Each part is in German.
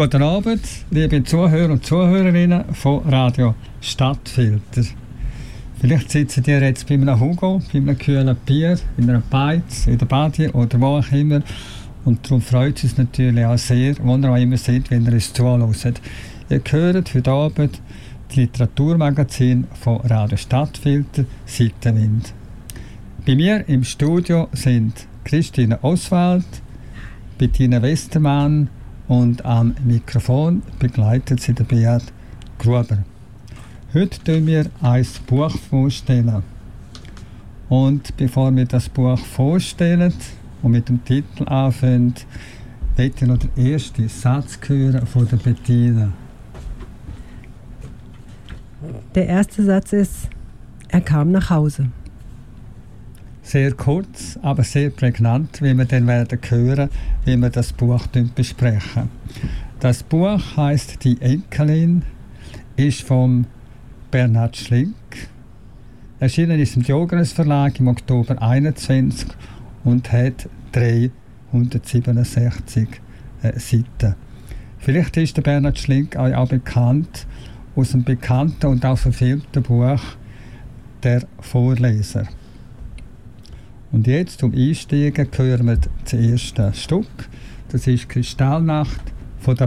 Guten Abend, liebe Zuhörer und Zuhörerinnen von Radio Stadtfilter. Vielleicht sitzen ihr jetzt bei einem Hugo, bei einem kühlen Bier, in einer Beiz, in der Badi oder wo auch immer. Und darum freut es uns natürlich auch sehr, wo ihr auch immer seid, wenn ihr uns zuhört. Ihr hört heute Abend das Literaturmagazin von Radio Stadtfilter, Seitenwind. Bei mir im Studio sind Christine Oswald, Bettina Westermann und am Mikrofon begleitet sie der Beat Gruber. Heute stellen wir ein Buch vorstellen. Und bevor wir das Buch vorstellen und mit dem Titel anfangen, möchte ich noch den ersten Satz hören von der Bettina. Der erste Satz ist, er kam nach Hause. Sehr kurz, aber sehr prägnant, wie wir dann werden hören, wie wir das Buch besprechen. Das Buch heißt Die Enkelin, ist vom Bernhard Schlink. Erschienen ist im Diogenes Verlag im Oktober 21 und hat 367 äh, Seiten. Vielleicht ist der Bernhard Schlink euch auch bekannt aus dem bekannten und auch verfilmten Buch Der Vorleser. Und jetzt zum Einsteigen hören wir das erste Stück. Das ist Kristallnacht von der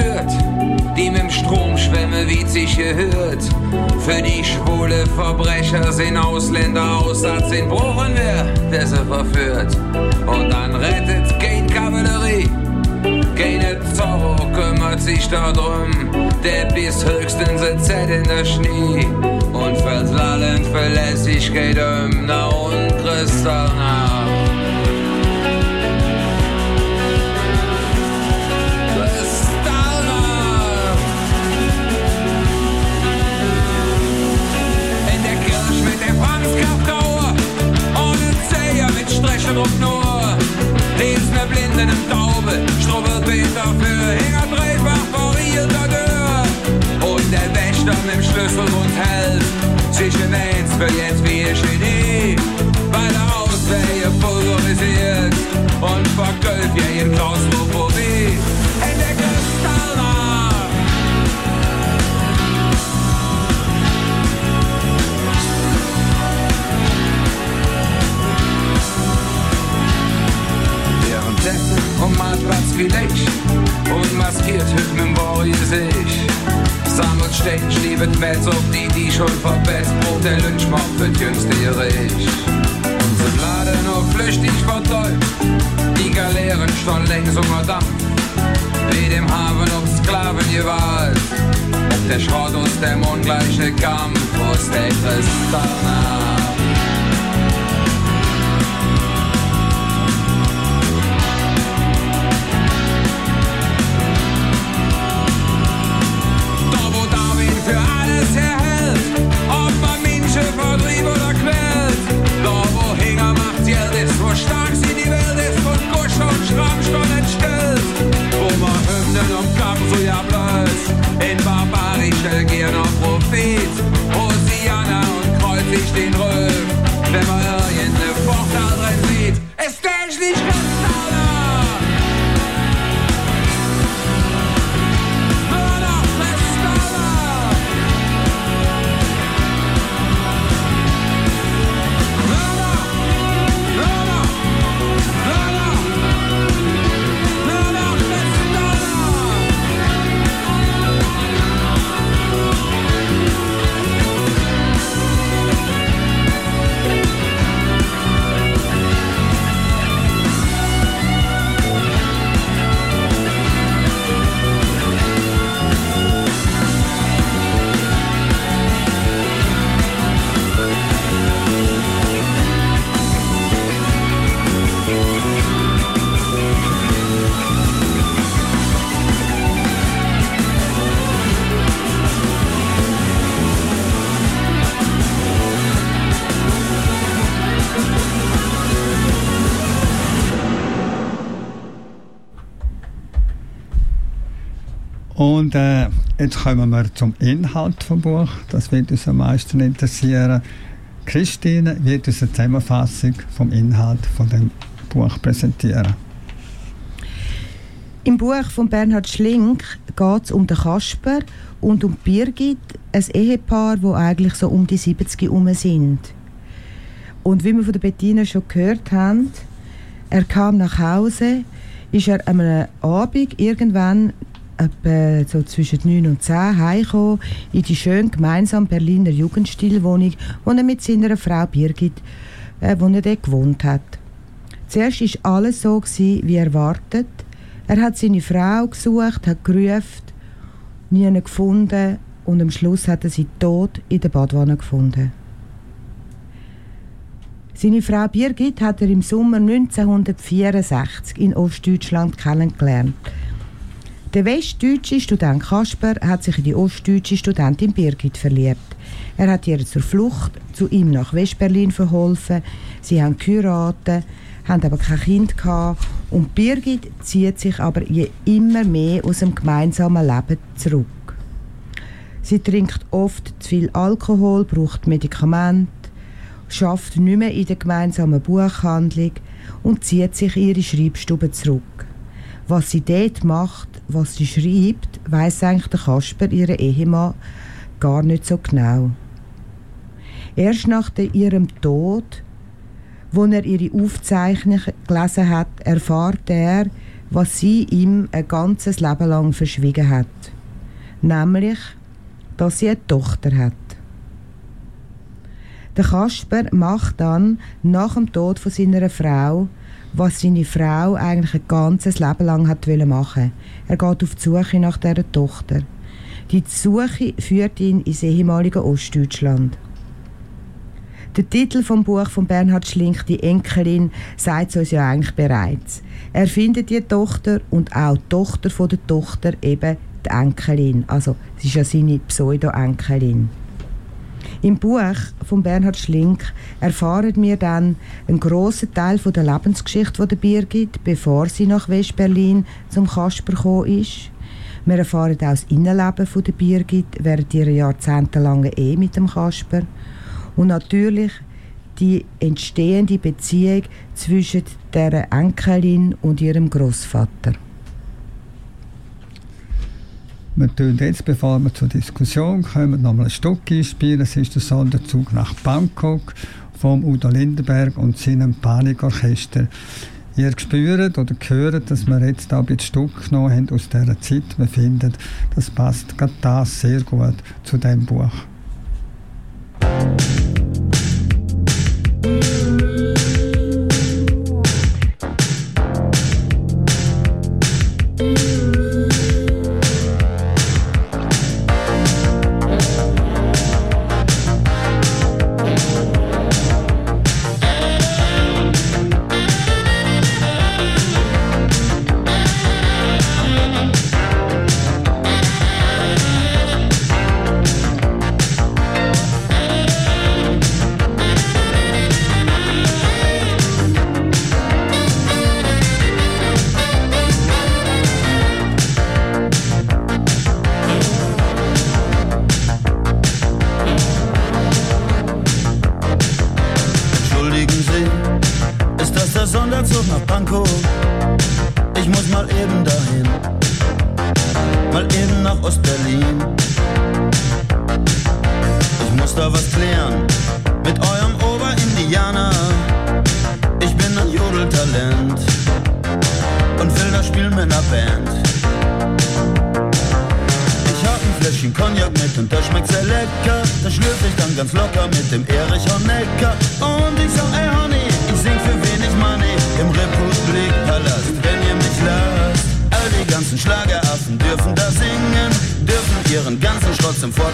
anders ist stört, die mit dem Strom schwemme, wie sich gehört. Für die schwule Verbrecher sind Ausländer Aussatz in Bruchen wer, der sie verführt. Und dann rettet kein Kavallerie keine Zorro kümmert sich darum, der bis höchstens Z in der Schnee und fällt lallend Verlässlichkeit um nach und Kristall mit und nur, lesen der Blinden im Taube, Peter für Hinger dreifach variierter Tür. Und der Wächter mit dem Schlüssel und hält zwischen eins für jetzt wie ich Genie. Weil er Auswege pulverisiert und vergölft ja in Klaustrophobie. Maskiert hüt mit Boy sich. Sammelt Stechen, schliebet Metz auf die, die schon verbetzt, Brot der Lynchmob wird jüngste Rich. Unsere Lade nur flüchtig vertäubt, die Galeeren schon längst unter. Wie dem Hafen ob Sklavengewalt, ob der Schrott aus dem ungleiche Kampf, aus der Kristallnacht. Jetzt kommen wir zum Inhalt des Buch. Das wird uns am meisten interessieren. Christine wird uns eine Zusammenfassung vom Inhalt von dem Buch präsentieren. Im Buch von Bernhard Schlink geht es um den Kasper und um Birgit, ein Ehepaar, wo eigentlich so um die 70 herum sind. Und wie wir von der Bettina schon gehört haben, er kam nach Hause, ist er am Abend irgendwann etwa so zwischen 9 und 10 heimgekommen in die schön gemeinsame Berliner Jugendstilwohnung, wo er mit seiner Frau Birgit äh, wo er gewohnt hat. Zuerst war alles so, gewesen, wie erwartet. Er hat seine Frau gesucht, hat gerufen, nie gefunden und am Schluss hat er sie tot in der Badwanne gefunden. Seine Frau Birgit hat er im Sommer 1964 in Ostdeutschland kennengelernt. Der westdeutsche Student Kasper hat sich in die ostdeutsche Studentin Birgit verliebt. Er hat ihr zur Flucht zu ihm nach Westberlin verholfen. Sie haben geheiratet, haben aber kein Kind gehabt und Birgit zieht sich aber je immer mehr aus dem gemeinsamen Leben zurück. Sie trinkt oft zu viel Alkohol, braucht Medikamente, schafft nicht mehr in der gemeinsamen Buchhandlung und zieht sich in ihre Schreibstube zurück. Was sie dort macht, was sie schreibt, weiß eigentlich der Kasper, ihre Ehemann, gar nicht so genau. Erst nach ihrem Tod, wo er ihre Aufzeichnung gelesen hat, erfahrt er, was sie ihm ein ganzes Leben lang verschwiegen hat. Nämlich, dass sie eine Tochter hat. Der Kasper macht dann nach dem Tod von seiner Frau was seine Frau eigentlich ein ganzes Leben lang hat machen Er geht auf die Suche nach dieser Tochter. Die Suche führt ihn ins ehemalige Ostdeutschland. Der Titel vom Buch von Bernhard Schlink, die Enkelin, sagt es uns ja eigentlich bereits. Er findet die Tochter und auch die Tochter von der Tochter eben die Enkelin. Also, es ist ja seine Pseudo-Enkelin. Im Buch von Bernhard Schlink erfahren wir dann einen grossen Teil von der Lebensgeschichte der Birgit, bevor sie nach Westberlin zum Kasper gekommen ist. Wir erfahren auch das Innenleben von der Birgit während ihrer jahrzehntelangen Ehe mit dem Kasper. Und natürlich die entstehende Beziehung zwischen der Enkelin und ihrem Großvater. Wir tun jetzt, bevor wir zur Diskussion kommen, nochmal ein Stück einspielen. Es ist der Sonderzug nach Bangkok vom Udo Lindenberg und seinem Panikorchester. Ihr spürt oder hört, dass wir jetzt auch ein Stück genommen haben aus dieser Zeit. Wir finden, das passt gerade das sehr gut zu dem Buch.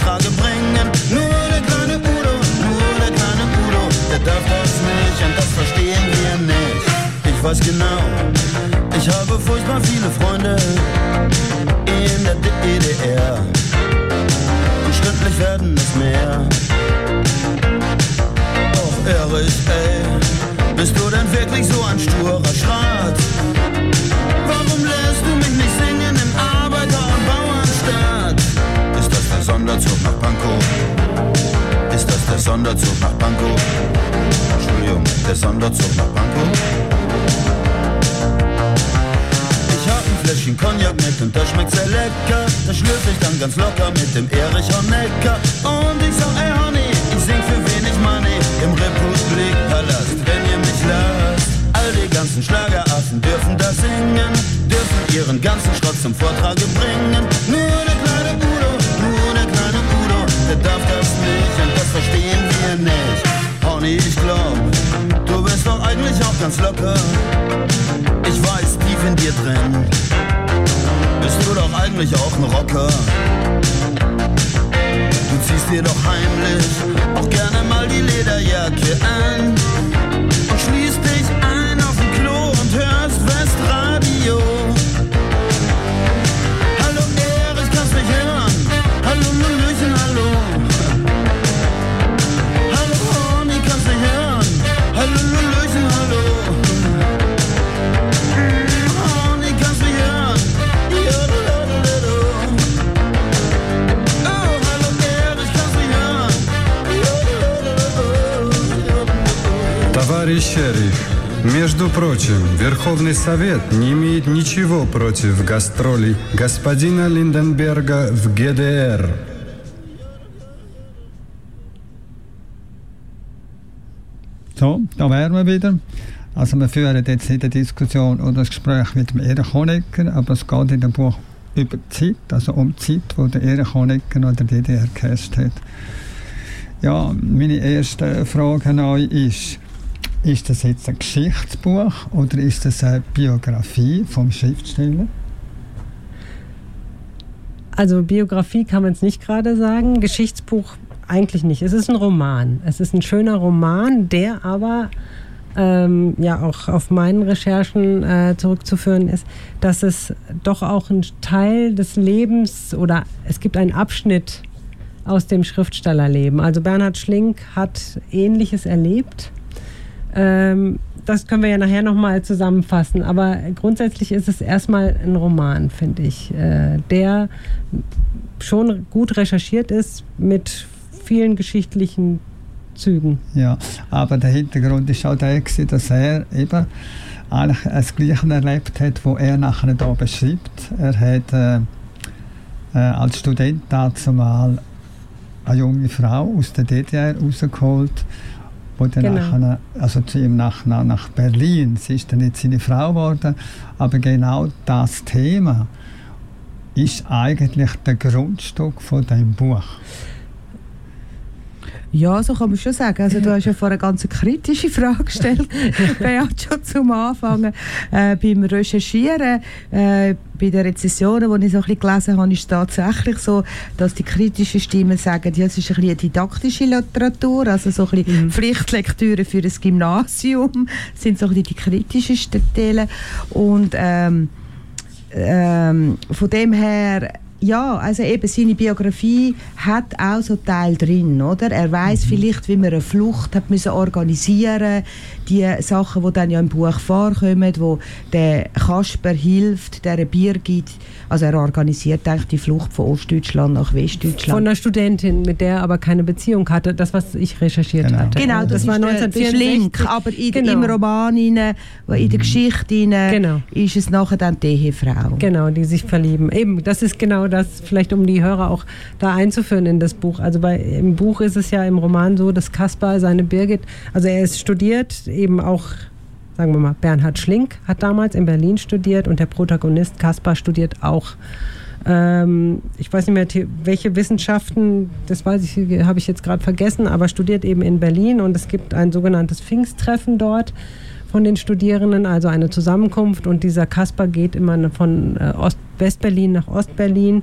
Vortrage bringen. Nur der kleine Udo, nur der kleine Udo, der darf das nicht und das verstehen wir nicht. Ich weiß genau, ich habe furchtbar viele Freunde in der DDR. Und stündlich werden es mehr. Och, Erich, ey, bist du denn wirklich so ein sturer der Sonderzug nach Pankow? Entschuldigung, der Sonderzug nach Pankow? Ich hab ein Fläschchen Cognac mit und das schmeckt sehr lecker. Das schlürfe ich dann ganz locker mit dem Erich Honecker. Und ich sag, ey Honey, ich sing für wenig Money im Republikpalast, wenn ihr mich lasst. All die ganzen Schlageraffen dürfen da singen, dürfen ihren ganzen Schrott zum Vortrage bringen. Nur darf das nicht und das verstehen wir nicht. Honey, ich glaub, du bist doch eigentlich auch ganz locker. Ich weiß, tief in dir drin bist du doch eigentlich auch ein Rocker. Du ziehst dir doch heimlich Шериф, между прочим, Верховный Совет не имеет ничего против гастролей господина Линденберга в ГДР. So, da wären wir wieder. Also wir führen jetzt nicht eine Diskussion oder ein Gespräch mit dem Erich Honecker, aber es geht in dem Buch über die Zeit, also um die Zeit, wo der Erich Honecker noch der DDR gehasst hat. Ja, meine erste Frage an euch ist, ist das jetzt ein Geschichtsbuch oder ist das eine Biografie vom Schriftsteller? Also Biografie kann man es nicht gerade sagen, Geschichtsbuch eigentlich nicht. Es ist ein Roman. Es ist ein schöner Roman, der aber ähm, ja auch auf meinen Recherchen äh, zurückzuführen ist, dass es doch auch ein Teil des Lebens oder es gibt einen Abschnitt aus dem Schriftstellerleben. Also Bernhard Schlink hat Ähnliches erlebt. Ähm, das können wir ja nachher nochmal zusammenfassen. Aber grundsätzlich ist es erstmal ein Roman, finde ich, äh, der schon gut recherchiert ist mit vielen geschichtlichen Zügen. Ja, aber der Hintergrund ist auch der, gewesen, dass er eben eigentlich das Gleiche erlebt hat, wo er nachher da beschreibt. Er hat äh, äh, als Student dazu mal eine junge Frau aus der DDR rausgeholt, dann Genau. nachher, also zu ihm nach, nach, Berlin, sie ist dann nicht seine Frau geworden, aber genau das Thema ist eigentlich der Grundstück von dem Buch. Ja, so kann man schon sagen. Also, du hast ja vorher eine ganz kritische Frage gestellt, Beat, schon zum Anfang. Äh, beim Recherchieren, äh, bei den Rezessionen, die ich so ein bisschen gelesen habe, ist es tatsächlich so, dass die kritischen Stimmen sagen, ja, es ist ein bisschen eine didaktische Literatur, also so ein bisschen Pflichtlektüre für das Gymnasium, sind so ein bisschen die kritischsten Teile. Und ähm, ähm, von dem her ja, also eben seine Biografie hat auch so Teil drin, oder? Er weiß mhm. vielleicht, wie man eine Flucht hat müssen organisieren, die Sachen, die dann ja im Buch vorkommen, wo der Kasper hilft, der Birgit, also er organisiert eigentlich die Flucht von Ostdeutschland nach Westdeutschland. Von einer Studentin, mit der er aber keine Beziehung hatte, das was ich recherchiert genau. hatte. Genau, das, das war 1964. Link, aber in, genau. im Roman, in, in der mhm. Geschichte genau. ist es nachher dann die Ehefrau. Genau, die sich verlieben. Eben, das ist genau das, vielleicht um die Hörer auch da einzuführen in das Buch. Also bei, im Buch ist es ja im Roman so, dass Kaspar seine Birgit, also er ist studiert, eben auch sagen wir mal, Bernhard Schlink hat damals in Berlin studiert und der Protagonist Kaspar studiert auch. Ähm, ich weiß nicht mehr, welche Wissenschaften, das weiß ich, habe ich jetzt gerade vergessen, aber studiert eben in Berlin und es gibt ein sogenanntes Pfingsttreffen dort von den Studierenden, also eine Zusammenkunft und dieser Kaspar geht immer von äh, Ost Westberlin nach Ostberlin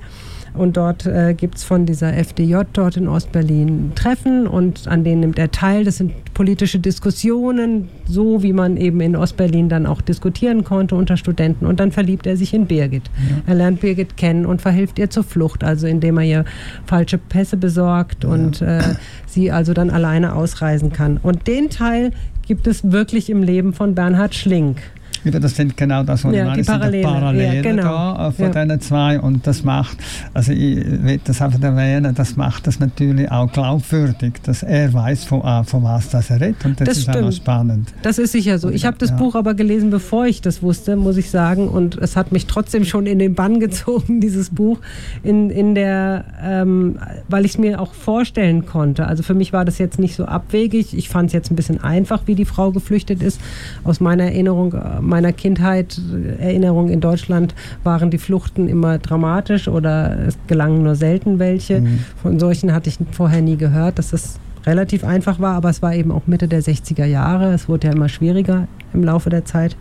und dort äh, gibt es von dieser FDJ dort in Ostberlin Treffen und an denen nimmt er teil. Das sind politische Diskussionen, so wie man eben in Ostberlin dann auch diskutieren konnte unter Studenten. Und dann verliebt er sich in Birgit. Ja. Er lernt Birgit kennen und verhilft ihr zur Flucht, also indem er ihr falsche Pässe besorgt ja. und äh, sie also dann alleine ausreisen kann. Und den Teil gibt es wirklich im Leben von Bernhard Schlink wieder, das sind genau das, was ja, ich meine, die Parallele, Parallele ja, genau. da, äh, von ja. diesen zwei und das macht, also ich will das einfach erwähnen, das macht das natürlich auch glaubwürdig, dass er weiß, von, äh, von was das er redet und das, das ist stimmt. auch spannend. Das ist sicher so. Ich habe das ja. Buch aber gelesen, bevor ich das wusste, muss ich sagen und es hat mich trotzdem schon in den Bann gezogen, dieses Buch, in, in der, ähm, weil ich es mir auch vorstellen konnte. Also für mich war das jetzt nicht so abwegig, ich fand es jetzt ein bisschen einfach, wie die Frau geflüchtet ist. Aus meiner Erinnerung äh, meiner Kindheit, Erinnerungen in Deutschland, waren die Fluchten immer dramatisch oder es gelangen nur selten welche. Mhm. Von solchen hatte ich vorher nie gehört, dass das relativ einfach war, aber es war eben auch Mitte der 60er Jahre. Es wurde ja immer schwieriger im Laufe der Zeit.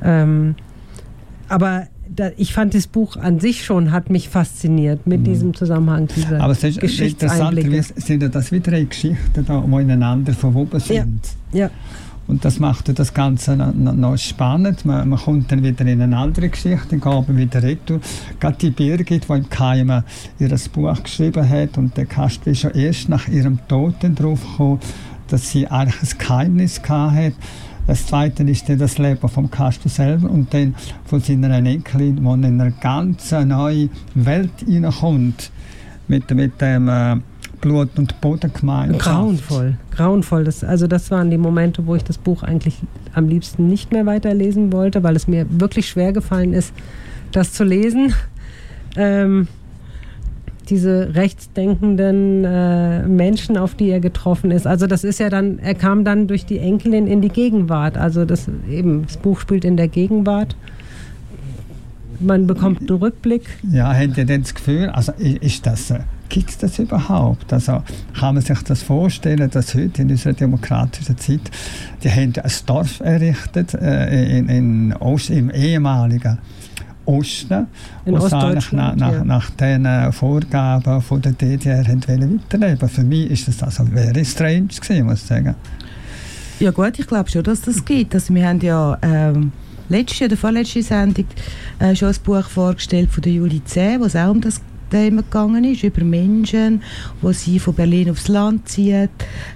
Ähm, aber ich fand das Buch an sich schon, hat mich fasziniert mit mhm. diesem Zusammenhang dieser Aber es ist interessant, wie sind das wieder Geschichten, die ineinander verwoben sind. Ja. ja. Und das macht das Ganze noch, spannend. Man, man, kommt dann wieder in eine andere Geschichte, geht wieder retour. Gerade die Birgit, die im Keim ihr Buch geschrieben hat, und der Kasper ist schon erst nach ihrem Tod drauf gekommen, dass sie eigentlich ein Geheimnis hatte. Das zweite ist dann das Leben vom Kasper selber und dann von seiner Enkelin, die in eine ganz neue Welt hineinkommt. Mit, mit dem äh, Blut- und Bodengemeinschaft. Grauenvoll, grauenvoll. Das, also das waren die Momente, wo ich das Buch eigentlich am liebsten nicht mehr weiterlesen wollte, weil es mir wirklich schwer gefallen ist, das zu lesen. Ähm, diese rechtsdenkenden äh, Menschen, auf die er getroffen ist. Also das ist ja dann, er kam dann durch die Enkelin in die Gegenwart. Also das eben, das Buch spielt in der Gegenwart. Man bekommt einen Rückblick. Ja, habt ihr denn das Gefühl, also ist das äh, Gibt es das überhaupt? Also kann man sich das vorstellen, dass heute in unserer demokratischen Zeit, die haben ein Dorf errichtet äh, in, in Ost, im ehemaligen Osten, in wo sie nach, nach, ja. nach den äh, Vorgaben von der DDR haben weiterleben Für mich ist das also very strange gewesen, muss ich sagen. Ja gut, ich glaube schon, dass das gibt. Also wir haben ja ähm, letzte oder vorletzte Sendung äh, schon ein Buch vorgestellt von der Julie C., wo es auch um das Thema gegangen ist, über Menschen, die sie von Berlin aufs Land ziehen.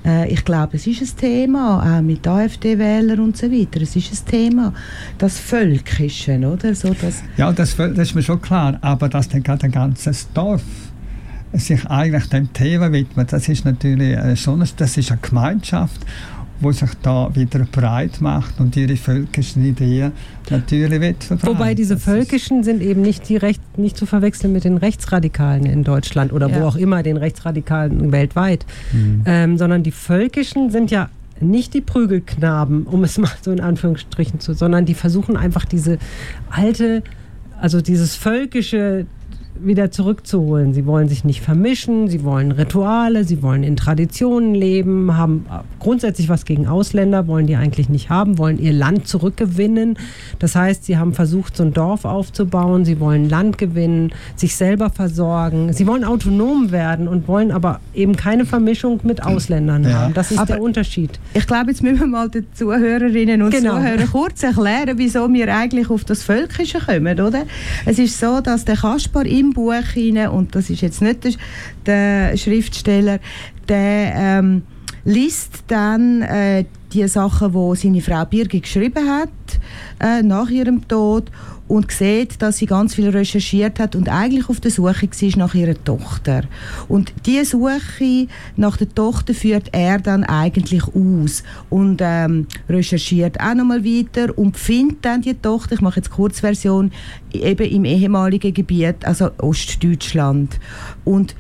Äh, ich glaube, es ist ein Thema, auch mit AfD-Wählern und so weiter. Es ist ein Thema, das Völkische, oder? So, das ja, das, das ist mir schon klar, aber dass dann gerade ein ganzes Dorf sich eigentlich dem Thema widmet, das ist natürlich äh, schon, das ist eine Gemeinschaft wo sich da wieder breit macht und ihre völkischen Ideen natürlich wird verbreiten. Wobei diese völkischen sind eben nicht, die Recht, nicht zu verwechseln mit den Rechtsradikalen in Deutschland oder ja. wo auch immer, den Rechtsradikalen weltweit, mhm. ähm, sondern die völkischen sind ja nicht die Prügelknaben, um es mal so in Anführungsstrichen zu, sondern die versuchen einfach diese alte, also dieses völkische wieder zurückzuholen. Sie wollen sich nicht vermischen, sie wollen Rituale, sie wollen in Traditionen leben, haben grundsätzlich was gegen Ausländer, wollen die eigentlich nicht haben, wollen ihr Land zurückgewinnen. Das heißt, sie haben versucht, so ein Dorf aufzubauen, sie wollen Land gewinnen, sich selber versorgen, sie wollen autonom werden und wollen aber eben keine Vermischung mit Ausländern ja. haben. Das ist aber der Unterschied. Ich glaube, jetzt müssen wir mal den Zuhörerinnen und genau. Zuhörern kurz erklären, wieso wir eigentlich auf das Völkische kommen, oder? Es ist so, dass der Kaspar immer seinem Buch hinein, und das ist jetzt nicht der, der Schriftsteller, der ähm, liest dann äh, die Sachen, die seine Frau Birgit geschrieben hat, äh, nach ihrem Tod und sieht, dass sie ganz viel recherchiert hat und eigentlich auf der Suche war nach ihrer Tochter. Und diese Suche nach der Tochter führt er dann eigentlich aus und ähm, recherchiert auch nochmal weiter und findet dann die Tochter, ich mache jetzt Kurzversion, eben im ehemaligen Gebiet, also Ostdeutschland. Und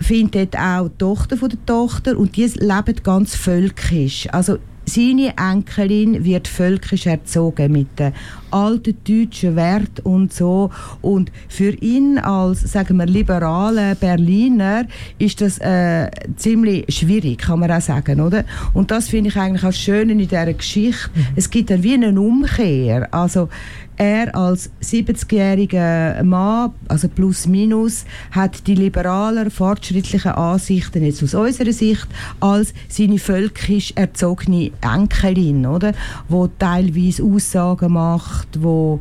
findet auch die Tochter von der Tochter und die leben ganz völkisch. Also seine Enkelin wird völkisch erzogen mit den alten deutschen Werten und so. Und für ihn als, sagen wir, liberaler Berliner ist das äh, ziemlich schwierig, kann man auch sagen, oder? Und das finde ich eigentlich auch schön in dieser Geschichte. Mhm. Es gibt dann wie eine Umkehr. Also er als 70-jähriger Mann, also plus minus, hat die liberaler, fortschrittlichen Ansichten jetzt aus unserer Sicht als seine völkisch erzogene Enkelin, oder? Wo teilweise Aussagen macht, wo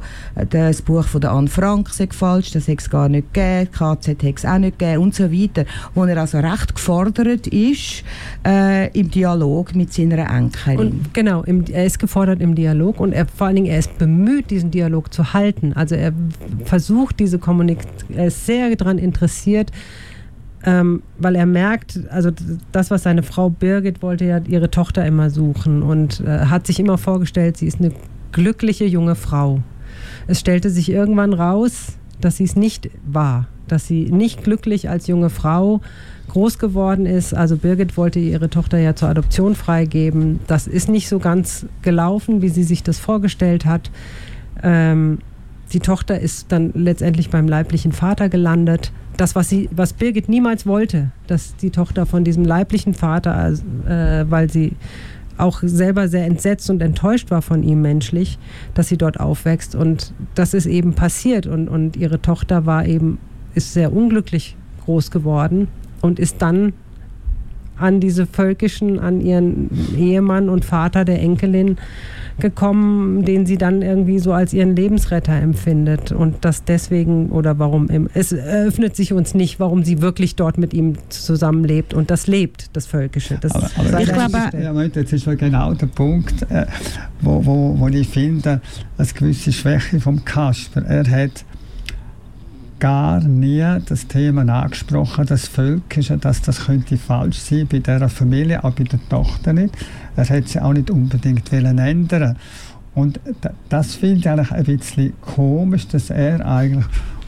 das Buch von Anne Frank sei falsch, das hätte es gar nicht gegeben, KZ hätte es auch nicht gegeben und so weiter. Wo er also recht gefordert ist äh, im Dialog mit seiner Enkelin. Und genau, im, er ist gefordert im Dialog und er, vor allen Dingen er ist bemüht, diesen Dialog Dialog zu halten. Also er versucht diese Kommunikation, er ist sehr daran interessiert, ähm, weil er merkt, also das, was seine Frau Birgit wollte, ja ihre Tochter immer suchen und äh, hat sich immer vorgestellt, sie ist eine glückliche junge Frau. Es stellte sich irgendwann raus, dass sie es nicht war, dass sie nicht glücklich als junge Frau groß geworden ist. Also Birgit wollte ihre Tochter ja zur Adoption freigeben. Das ist nicht so ganz gelaufen, wie sie sich das vorgestellt hat. Ähm, die Tochter ist dann letztendlich beim leiblichen Vater gelandet. Das, was, sie, was Birgit niemals wollte, dass die Tochter von diesem leiblichen Vater, äh, weil sie auch selber sehr entsetzt und enttäuscht war von ihm menschlich, dass sie dort aufwächst. Und das ist eben passiert. Und, und ihre Tochter war eben, ist sehr unglücklich groß geworden und ist dann an diese Völkischen, an ihren Ehemann und Vater der Enkelin gekommen, den sie dann irgendwie so als ihren Lebensretter empfindet. Und das deswegen, oder warum, es eröffnet sich uns nicht, warum sie wirklich dort mit ihm zusammenlebt. Und das lebt, das Völkische. Das aber, aber ich glaube, ja, jetzt ist genau der Punkt, äh, wo, wo, wo ich finde, eine gewisse Schwäche vom Kasper. Er hat gar nie das Thema angesprochen, das Völkische, dass das könnte falsch sein bei dieser Familie, auch bei der Tochter nicht. Er hätte sie auch nicht unbedingt ändern Und das finde ich eigentlich ein bisschen komisch, dass er eigentlich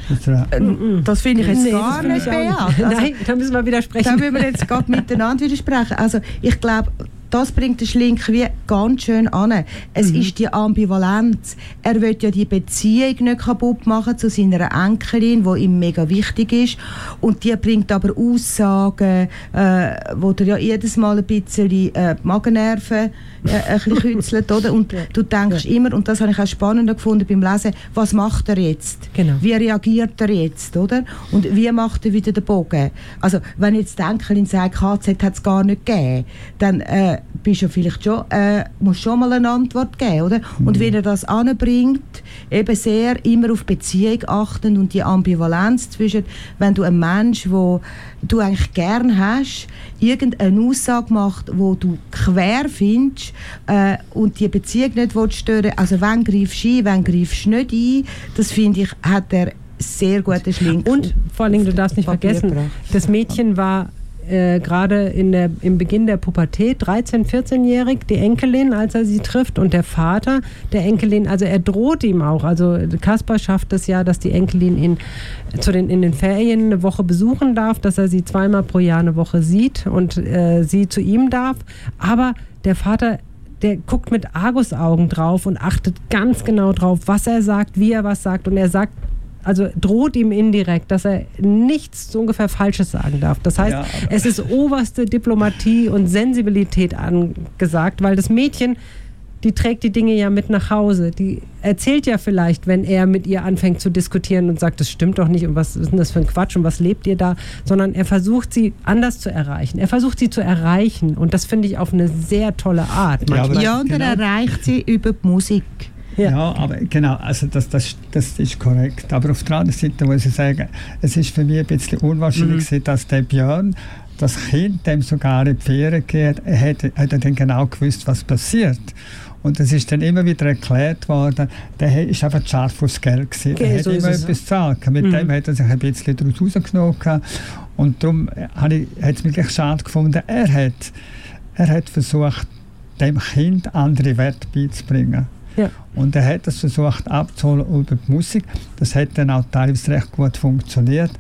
äh, das finde ich jetzt nee, gar nicht, Beat. Also, Nein, da müssen wir widersprechen. Da müssen wir jetzt gerade miteinander widersprechen. Also ich glaube, das bringt den Schlink wie ganz schön an. Es mhm. ist die Ambivalenz. Er will ja die Beziehung nicht kaputt machen zu seiner Enkelin, die ihm mega wichtig ist. Und die bringt aber Aussagen, äh, wo er ja jedes Mal ein bisschen äh, Magennerven äh, ein bisschen kützelt, oder? Und du denkst ja. immer, und das habe ich auch spannender gefunden beim Lesen, was macht er jetzt? Genau. Wie reagiert er jetzt, oder? Und wie macht er wieder den Bogen? Also, wenn jetzt die Enkelin sagt, KZ hat es gar nicht gegeben, dann äh, bist du vielleicht schon, äh, musst schon mal eine Antwort geben, oder? Mhm. Und wie er das anbringt, eben sehr immer auf Beziehung achten und die Ambivalenz zwischen, wenn du einen Mensch, wo du eigentlich gern hast, irgendeine Aussage macht, wo du quer findest äh, und die Beziehung nicht stören also wenn greifst du ein, wenn greifst du nicht ein, das finde ich, hat er sehr gute Schlink. Und vor allem, du darfst nicht Papier vergessen, gebracht. das Mädchen war äh, gerade im Beginn der Pubertät, 13-, 14-jährig, die Enkelin, als er sie trifft und der Vater der Enkelin, also er droht ihm auch. Also Kaspar schafft es ja, dass die Enkelin ihn zu den, in den Ferien eine Woche besuchen darf, dass er sie zweimal pro Jahr eine Woche sieht und äh, sie zu ihm darf. Aber der Vater der guckt mit Argusaugen drauf und achtet ganz genau drauf, was er sagt, wie er was sagt. Und er sagt also droht ihm indirekt, dass er nichts so ungefähr Falsches sagen darf. Das heißt, ja, es ist oberste Diplomatie und Sensibilität angesagt, weil das Mädchen, die trägt die Dinge ja mit nach Hause. Die erzählt ja vielleicht, wenn er mit ihr anfängt zu diskutieren und sagt, das stimmt doch nicht und was ist denn das für ein Quatsch und was lebt ihr da, sondern er versucht sie anders zu erreichen. Er versucht sie zu erreichen und das finde ich auf eine sehr tolle Art. Manchmal. Ja, und er genau. erreicht sie über die Musik. Ja. ja, aber genau, also das, das, das ist korrekt. Aber auf der anderen Seite muss ich sagen, es ist für mich ein bisschen unwahrscheinlich, mhm. dass der Björn das Kind dem sogar in die Ferien geht, hat, hat er dann genau gewusst, was passiert. Und es ist dann immer wieder erklärt worden, der ist einfach scharf aufs Geld gewesen. Okay, er so hat immer etwas gesagt. Mit mhm. dem hat er sich ein bisschen daraus rausgenommen. Und darum hat es mich schade gefunden, er hat, er hat versucht, dem Kind andere Werte beizubringen. Ja. Und er hat das versucht abzuholen über die Musik. Das hat dann auch teilweise recht gut funktioniert.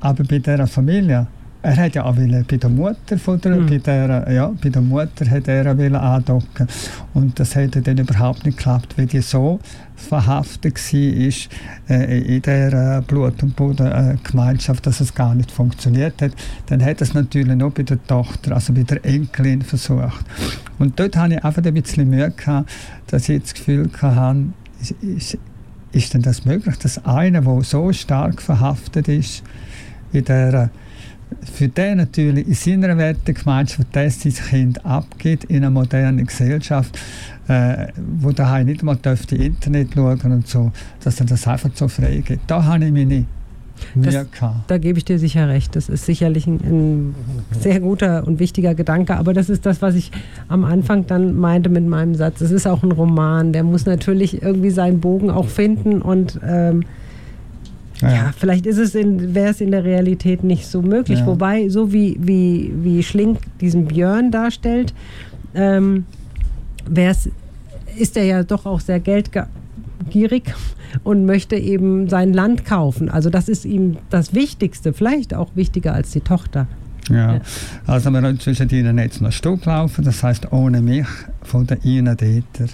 Aber bei dieser Familie, er hat ja auch bei der Mutter von der, mhm. bei der, ja, bei der Mutter hat er andocken und das hat dann überhaupt nicht geklappt, weil die so verhaftet war äh, in der Blut- und Bodengemeinschaft, dass es gar nicht funktioniert hat. Dann hat es natürlich noch bei der Tochter, also bei der Enkelin versucht. Und dort hatte ich einfach ein bisschen Mühe gehabt, dass ich das Gefühl hatte, ist, ist, ist denn das möglich, dass einer, der so stark verhaftet ist in der für den natürlich in seiner Wertegemeinschaft, das sein Kind abgibt in einer modernen Gesellschaft, äh, wo daheim nicht mal dürfte Internet schauen und so, dass er das einfach so frei geht. Da habe ich meine das, da gebe ich dir sicher recht. Das ist sicherlich ein, ein, sehr guter und wichtiger Gedanke. Aber das ist das, was ich am Anfang dann meinte mit meinem Satz. Es ist auch ein Roman. Der muss natürlich irgendwie seinen Bogen auch finden und ähm, ja, ja, vielleicht ist es wäre es in der Realität nicht so möglich. Ja. Wobei, so wie, wie, wie Schlink diesen Björn darstellt, ähm, ist er ja doch auch sehr geldgierig und möchte eben sein Land kaufen. Also das ist ihm das Wichtigste, vielleicht auch wichtiger als die Tochter. Ja, ja. also wir haben zwischen ihnen jetzt noch Stück laufen, das heißt ohne mich von der Ina Dieter.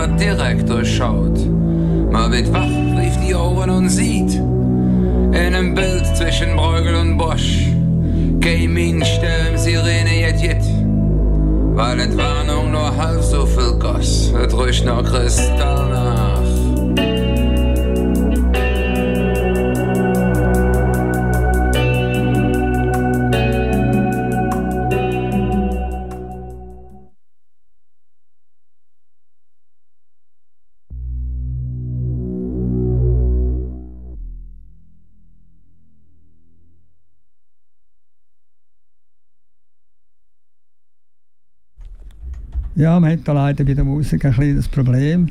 Zimmer direkt durchschaut. Man wird wach, rief die Ohren und sieht in einem Bild zwischen Bruegel und Bosch. Gaming stellen Sirene jet jet. Weil Entwarnung nur halb so viel goss, wird ruhig noch Kristall Ja, man hat da leider bei der Musik ein kleines Problem.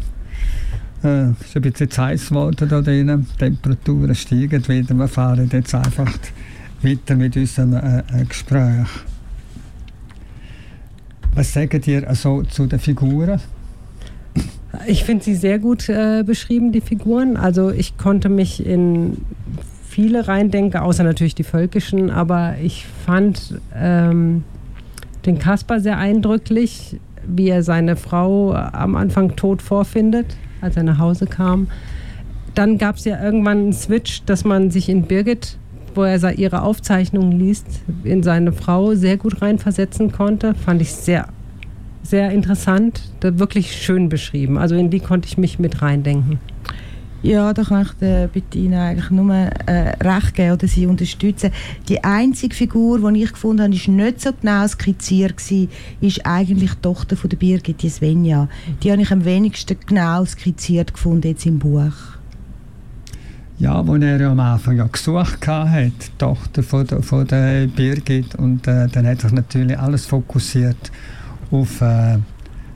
Äh, es ist ein bisschen zu heiß geworden da drinnen. Die Temperaturen steigen wieder. Wir fahren jetzt einfach weiter mit unserem äh, äh Gespräch. Was sagen ihr also zu den Figuren? Ich finde sie sehr gut äh, beschrieben, die Figuren. Also ich konnte mich in viele reindenken, außer natürlich die völkischen, aber ich fand ähm, den Kasper sehr eindrücklich wie er seine Frau am Anfang tot vorfindet, als er nach Hause kam. Dann gab es ja irgendwann einen Switch, dass man sich in Birgit, wo er ihre Aufzeichnungen liest, in seine Frau sehr gut reinversetzen konnte. Fand ich sehr, sehr interessant, wirklich schön beschrieben. Also in die konnte ich mich mit reindenken. Ja, da kann ich der Bettina eigentlich nur äh, recht geben oder sie unterstützen. Die einzige Figur, die ich gefunden habe, ist nicht so genau skizziert gewesen, ist eigentlich die Tochter von der Birgit, die Svenja. Die habe ich am wenigsten genau skizziert gefunden jetzt im Buch. Ja, wo er ja am Anfang ja gesucht hat, die Tochter von der, von der Birgit, und äh, dann hat sich natürlich alles fokussiert auf äh,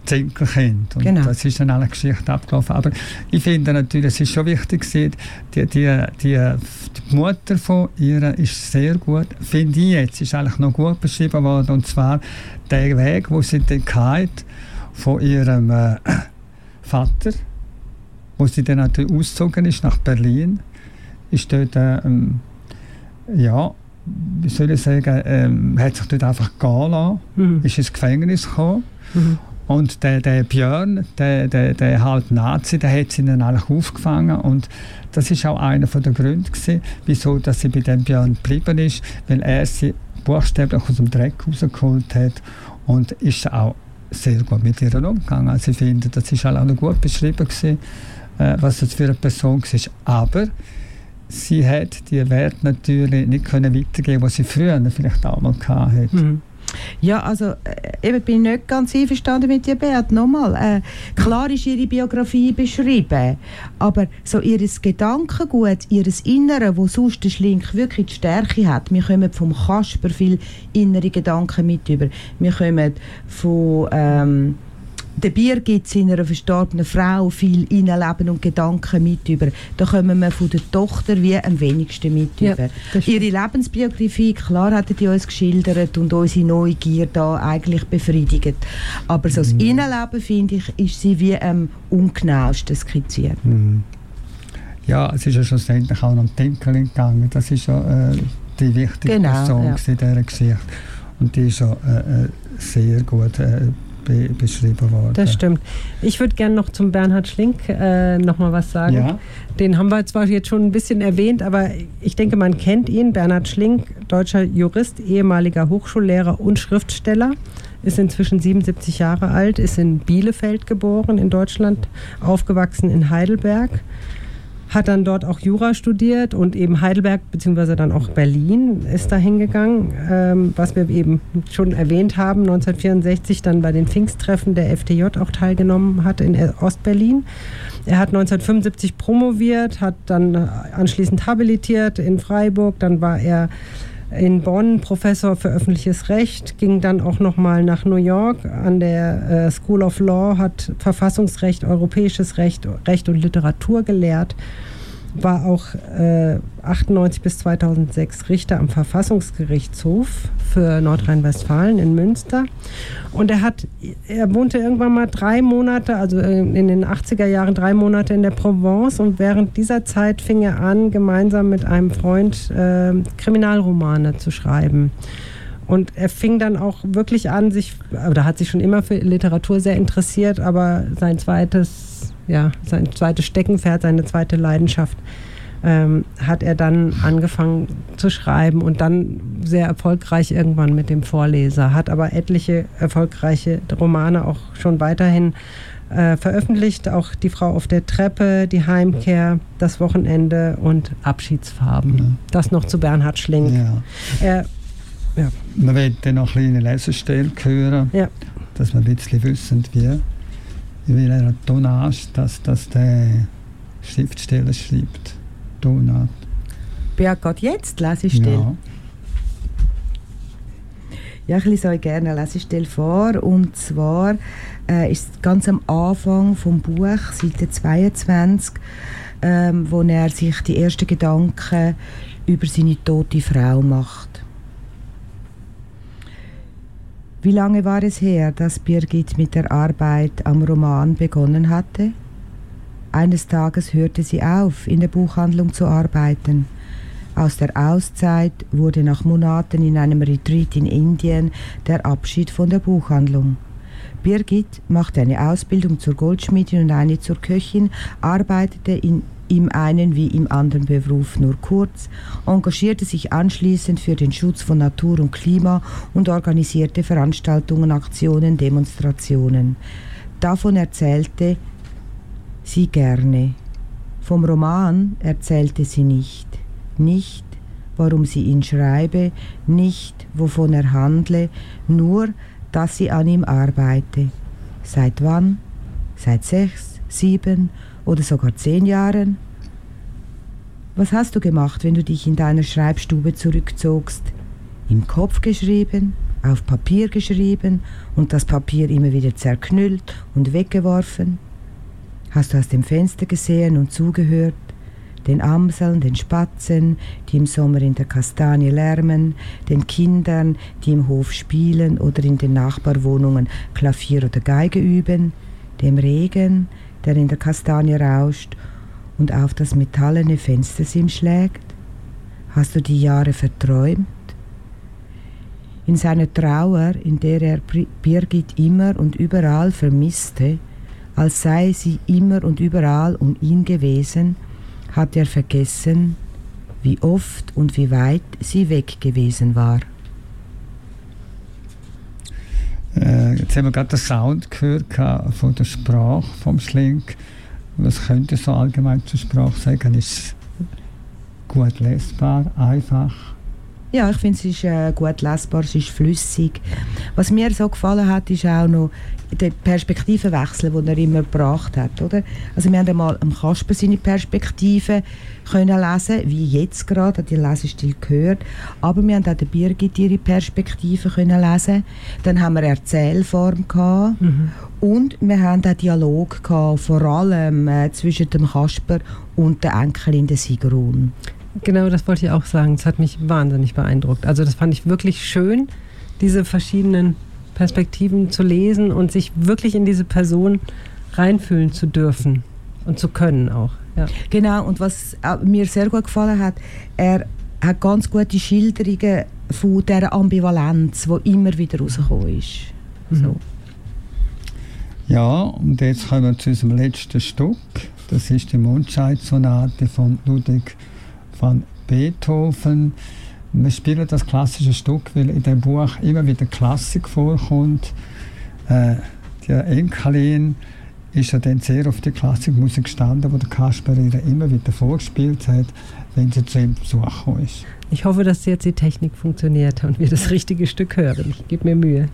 Zinkelkind. Und genau. das ist dann alle Geschichte abgelaufen. Aber ich finde natürlich, es ist schon wichtig, die, die, die, die Mutter von ihr ist sehr gut, finde ich jetzt, ist eigentlich noch gut beschrieben worden. Und zwar der Weg, wo sie dann hatte, von ihrem äh, Vater, wo sie dann natürlich ausgezogen ist nach Berlin, ist dort, äh, ja, wie soll ich sagen, ähm, hat sich dort einfach gehen lassen, Mhm. ist ins Gefängnis gekommen. Mhm. Und der, der Björn, der, der, der halt Nazi, der hat sie dann eigentlich aufgefangen. Und das ist auch einer der Gründe, gewesen, wieso dass sie bei dem Björn geblieben ist, weil er sie buchstäblich aus dem Dreck rausgeholt hat und ist auch sehr gut mit ihr umgegangen. Also ich finde, das ist auch noch gut beschrieben, gewesen, äh, was das für eine Person war. Aber sie hat die Werte natürlich nicht können weitergeben, die sie früher vielleicht auch mal hatte. Mhm. Ja, also äh, eben bin ich nicht ganz einverstanden mit dir, Beat. Nochmal, äh, klar ist ihre Biografie beschrieben, aber so ihr Gedankengut, ihr Innere, wo sonst der Schlink wirklich die Stärke hat, wir kommen vom Kasper viel innere Gedanken mit über. Wir kommen von ähm, der Birgit, seiner verstorbenen Frau, viel Innenleben und Gedanken mit über. Da kommen wir von der Tochter wie am wenigsten mit Ja, über. Ihre Lebensbiografie, klar hat die uns geschildert und unsere Neugier da eigentlich befriedigt. Aber so das Innenleben, finde ich, ist sie wie am ungenauesten skizziert. Mhm. Ja, es ist ja schlussendlich auch um Tinkeling gegangen. Das ist ja äh, die wichtige Genau, Person ja. in dieser Geschichte. Und die ist ja äh, äh, sehr gut äh, be beschrieben worden. Das stimmt. Ich würde gerne noch zum Bernhard Schlink äh, noch mal was sagen. Ja, Den haben wir zwar jetzt schon ein bisschen erwähnt, aber ich denke, man kennt ihn. Bernhard Schlink, deutscher Jurist, ehemaliger Hochschullehrer und Schriftsteller, ist inzwischen 77 Jahre alt, ist in Bielefeld geboren, in Deutschland, aufgewachsen in Heidelberg. Hat dann dort auch Jura studiert und eben Heidelberg beziehungsweise dann auch Berlin ist da hingegangen, ähm, was wir eben schon erwähnt haben, 1964 dann bei den Pfingsttreffen der FDJ auch teilgenommen hat in Ostberlin. Er hat 1975 promoviert, hat dann anschließend habilitiert in Freiburg, dann war er in Bonn Professor für öffentliches Recht, ging dann auch nochmal nach New York an der äh, School of Law, hat Verfassungsrecht, europäisches Recht, Recht und Literatur gelehrt, war auch äh, 98 bis 2006 Richter am Verfassungsgerichtshof für Nordrhein-Westfalen in Münster. Und er hat, er wohnte irgendwann mal drei Monate, also in den 80er Jahren drei Monate in der Provence und während dieser Zeit fing er an, gemeinsam mit einem Freund äh, Kriminalromane zu schreiben. Und er fing dann auch wirklich an, sich, oder hat sich schon immer für Literatur sehr interessiert, aber sein zweites, ja, sein zweites Steckenpferd, seine zweite Leidenschaft ähm, hat er dann angefangen zu schreiben und dann sehr erfolgreich irgendwann mit dem Vorleser, hat aber etliche erfolgreiche Romane auch schon weiterhin äh, veröffentlicht, auch Die Frau auf der Treppe, Die Heimkehr, Das Wochenende und Abschiedsfarben. Ja. Das noch zu Bernhard Schlink. ja. Er, Man will dann noch eine kleine Lesestelle hören, Ja. dass wir ein bisschen wissen, wie, in welcher Tonage dass, dass der Schriftsteller schreibt. Tonart. Beat, geht jetzt die Lesestelle? Ja. Ja, ich lese euch gerne eine Lesestelle vor. Und zwar äh, ist es ganz am Anfang vom Buch, Seite 22, ähm, wo er sich die ersten Gedanken über seine tote Frau macht. Wie lange war es her, dass Birgit mit der Arbeit am Roman begonnen hatte? Eines Tages hörte sie auf, in der Buchhandlung zu arbeiten. Aus der Auszeit wurde nach Monaten in einem Retreat in Indien der Abschied von der Buchhandlung. Birgit machte eine Ausbildung zur Goldschmiedin und eine zur Köchin, arbeitete in, im einen wie im anderen Beruf nur kurz, engagierte sich anschließend für den Schutz von Natur und Klima und organisierte Veranstaltungen, Aktionen, Demonstrationen. Davon erzählte sie gerne. Vom Roman erzählte sie nicht. Nicht, warum sie ihn schreibe, nicht, wovon er handle, nur, dass sie an ihm arbeite. Seit wann? Seit sechs, sieben oder sogar zehn Jahren? Was hast du gemacht, wenn du dich in deiner Schreibstube zurückzogst? Im Kopf geschrieben, auf Papier geschrieben und das Papier immer wieder zerknüllt und weggeworfen? Hast du aus dem Fenster gesehen und zugehört? Den Amseln, den Spatzen, die im Sommer in der Kastanie lärmen, den Kindern, die im Hof spielen oder in den Nachbarwohnungen Klavier oder Geige üben, dem Regen, der in der Kastanie rauscht und auf das metallene Fenstersim schlägt? Hast du die Jahre verträumt? In seiner Trauer, in der er Birgit immer und überall vermisste, als sei sie immer und überall um ihn gewesen, hat er vergessen, wie oft und wie weit sie weg gewesen war. Äh, jetzt haben wir gerade den Sound gehört von der Sprache vom Schlink. Was könnte so allgemein zur Sprache sagen? Ist gut lesbar, einfach? Ja, ich finde, es ist äh, gut lesbar, es ist flüssig. Was mir so gefallen hat, ist auch noch der Perspektivenwechsel, den er immer gebracht hat. Oder? Also wir haben einmal am Kasper seine Perspektive können lesen, wie jetzt gerade, die Lesestil gehört. Aber wir haben auch der Birgit ihre Perspektive können lesen. Dann haben wir Erzählform gehabt. Mhm. Und wir haben auch Dialog gehabt, vor allem äh, zwischen dem Kasper und der Enkelin der Sigrun. Genau, das wollte ich auch sagen. Es hat mich wahnsinnig beeindruckt. Also das fand ich wirklich schön, diese verschiedenen Perspektiven zu lesen und sich wirklich in diese Person reinfühlen zu dürfen und zu können auch. Ja. Genau, und was mir sehr gut gefallen hat, er hat ganz gute Schilderungen von dieser Ambivalenz, die immer wieder rausgekommen ist. Mhm. So. Ja, und jetzt kommen wir zu unserem letzten Stück. Das ist die Mondscheidsonate von Ludwig von Beethoven. Wir spielen das klassische Stück, weil in dem Buch immer wieder Klassik vorkommt. Äh, der Enkelin ist ja dann sehr auf die Klassikmusik gestanden, wo der Kasper ihr immer wieder vorgespielt hat, wenn sie zu ihm Besuch ist. Ich hoffe, dass jetzt die Technik funktioniert und wir das richtige Stück hören. Ich gebe mir Mühe.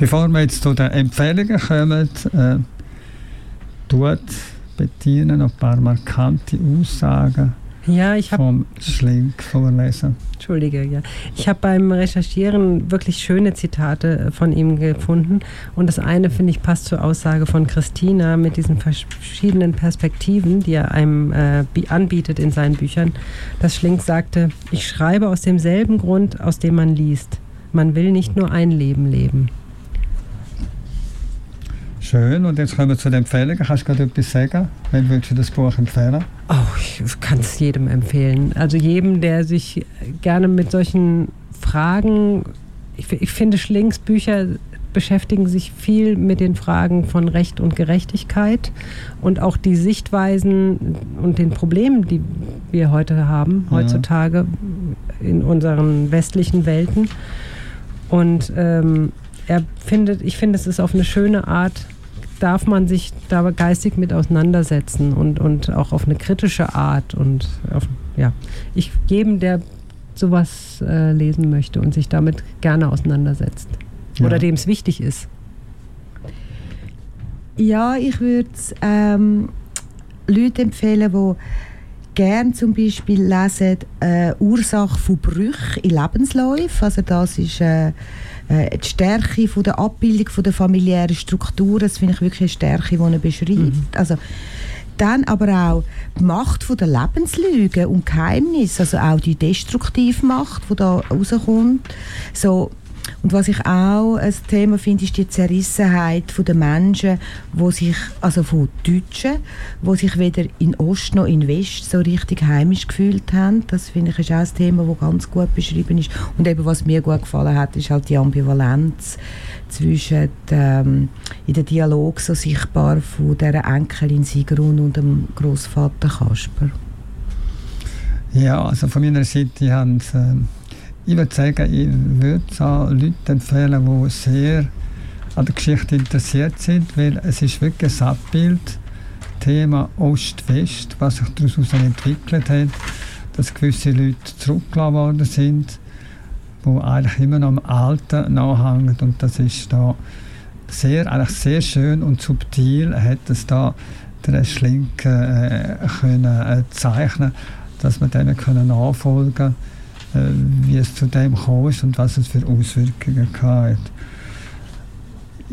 Bevor wir jetzt zu den Empfehlungen kommen, äh, tut Bettina noch ein paar markante Aussagen ja, ich habe vom Schlink vorlesen. Entschuldige, ja. Ich habe beim Recherchieren wirklich schöne Zitate von ihm gefunden. Und das eine, finde ich, passt zur Aussage von Christina mit diesen verschiedenen Perspektiven, die er einem äh, anbietet in seinen Büchern. Das Schlink sagte, ich schreibe aus demselben Grund, aus dem man liest. Man will nicht nur ein Leben leben. Schön, und jetzt kommen wir zu den Empfehlungen. Kannst du gerade etwas sagen? Wem würdest du das Buch empfehlen? Oh, ich kann es jedem empfehlen. Also jedem, der sich gerne mit solchen Fragen, ich, ich finde Schlinks Bücher beschäftigen sich viel mit den Fragen von Recht und Gerechtigkeit und auch die Sichtweisen und den Problemen, die wir heute haben, heutzutage in unseren westlichen Welten. Und ähm, er findet, ich finde, es ist auf eine schöne Art darf man sich da geistig mit auseinandersetzen und, und auch auf eine kritische Art und auf, ja, ich jedem, der sowas äh, lesen möchte und sich damit gerne auseinandersetzt ja. oder dem es wichtig ist. Ja, ich würde ähm, Leute empfehlen, die gerne zum Beispiel lesen äh, Ursache von Brüchen in Lebensläufen. Also das ist äh, äh, die Stärke von der Abbildung von der familiären Struktur, das finde ich wirklich eine Stärke, die er beschreibt. Mhm. Also, dann aber auch die Macht von der Lebenslüge und Geheimnis, also auch die destruktive Macht, die da rauskommt. So, und was ich auch ein Thema finde, ist die Zerrissenheit der Menschen, wo sich, also von Deutschen, die sich weder in Ost noch in West so richtig heimisch gefühlt haben. Das finde ich ist auch ein Thema, das ganz gut beschrieben ist. Und eben, was mir gut gefallen hat, ist halt die Ambivalenz zwischen ähm, in der Dialog so sichtbar von der Enkelin Sigrun und dem Großvater Kasper. Ja, also von meiner Seite haben äh ich würde sagen, ich würde es Leuten empfehlen, die sehr an der Geschichte interessiert sind, weil es ist wirklich ein Abbild, Thema Ost-West, was sich daraus entwickelt hat, dass gewisse Leute zurückgelassen worden sind, die eigentlich immer noch am Alten nachhängen. Und das ist da sehr, eigentlich sehr schön und subtil hat es da der Schlinke äh, können äh, zeichnen, dass man denen können nachfolgen äh, wie es zu dem gekommen ist und was es für Auswirkungen hat.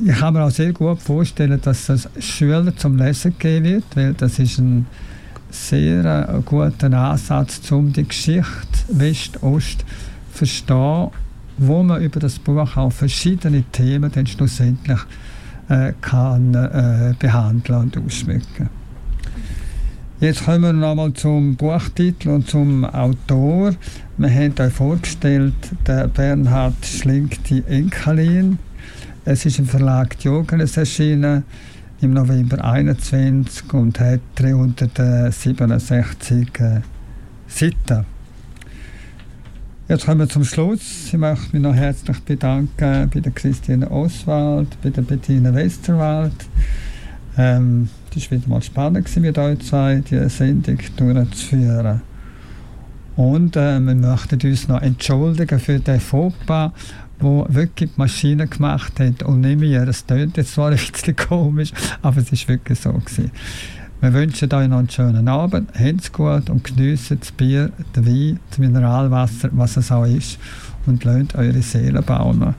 Ich kann mir auch sehr gut vorstellen, dass es Schüler zum Lesen geben wird, weil das ist ein sehr äh, guter Ansatz, um die Geschichte West-Ost zu verstehen, wo man über das Buch auch verschiedene Themen dann schlussendlich äh, kann äh, behandeln und ausschmücken. Jetzt kommen wir nochmal zum Buchtitel und zum Autor. Wir haben euch vorgestellt, der Bernhard Schlink, die Enkelin. Es ist im Verlag Diogenes erschienen im November 21 und hat 367 äh, Seiten. Jetzt kommen wir zum Schluss. Ich möchte mich noch herzlich bedanken bei der Christine Oswald, bei der Bettina Westerwald. Ähm, das war wieder mal spannend, mit euch zwei diese Sendung durchzuführen. Und äh, wir möchten uns noch entschuldigen für den Fauxpas, wo wirklich die Maschine gemacht hat und nicht mehr. Es klingt jetzt zwar ein bisschen komisch, aber es war wirklich so. Gewesen. Wir wünschen euch noch einen schönen Abend, habt's gut und geniessen das Bier, den Wein, das Mineralwasser, was es auch ist und lasst eure Seele bauen.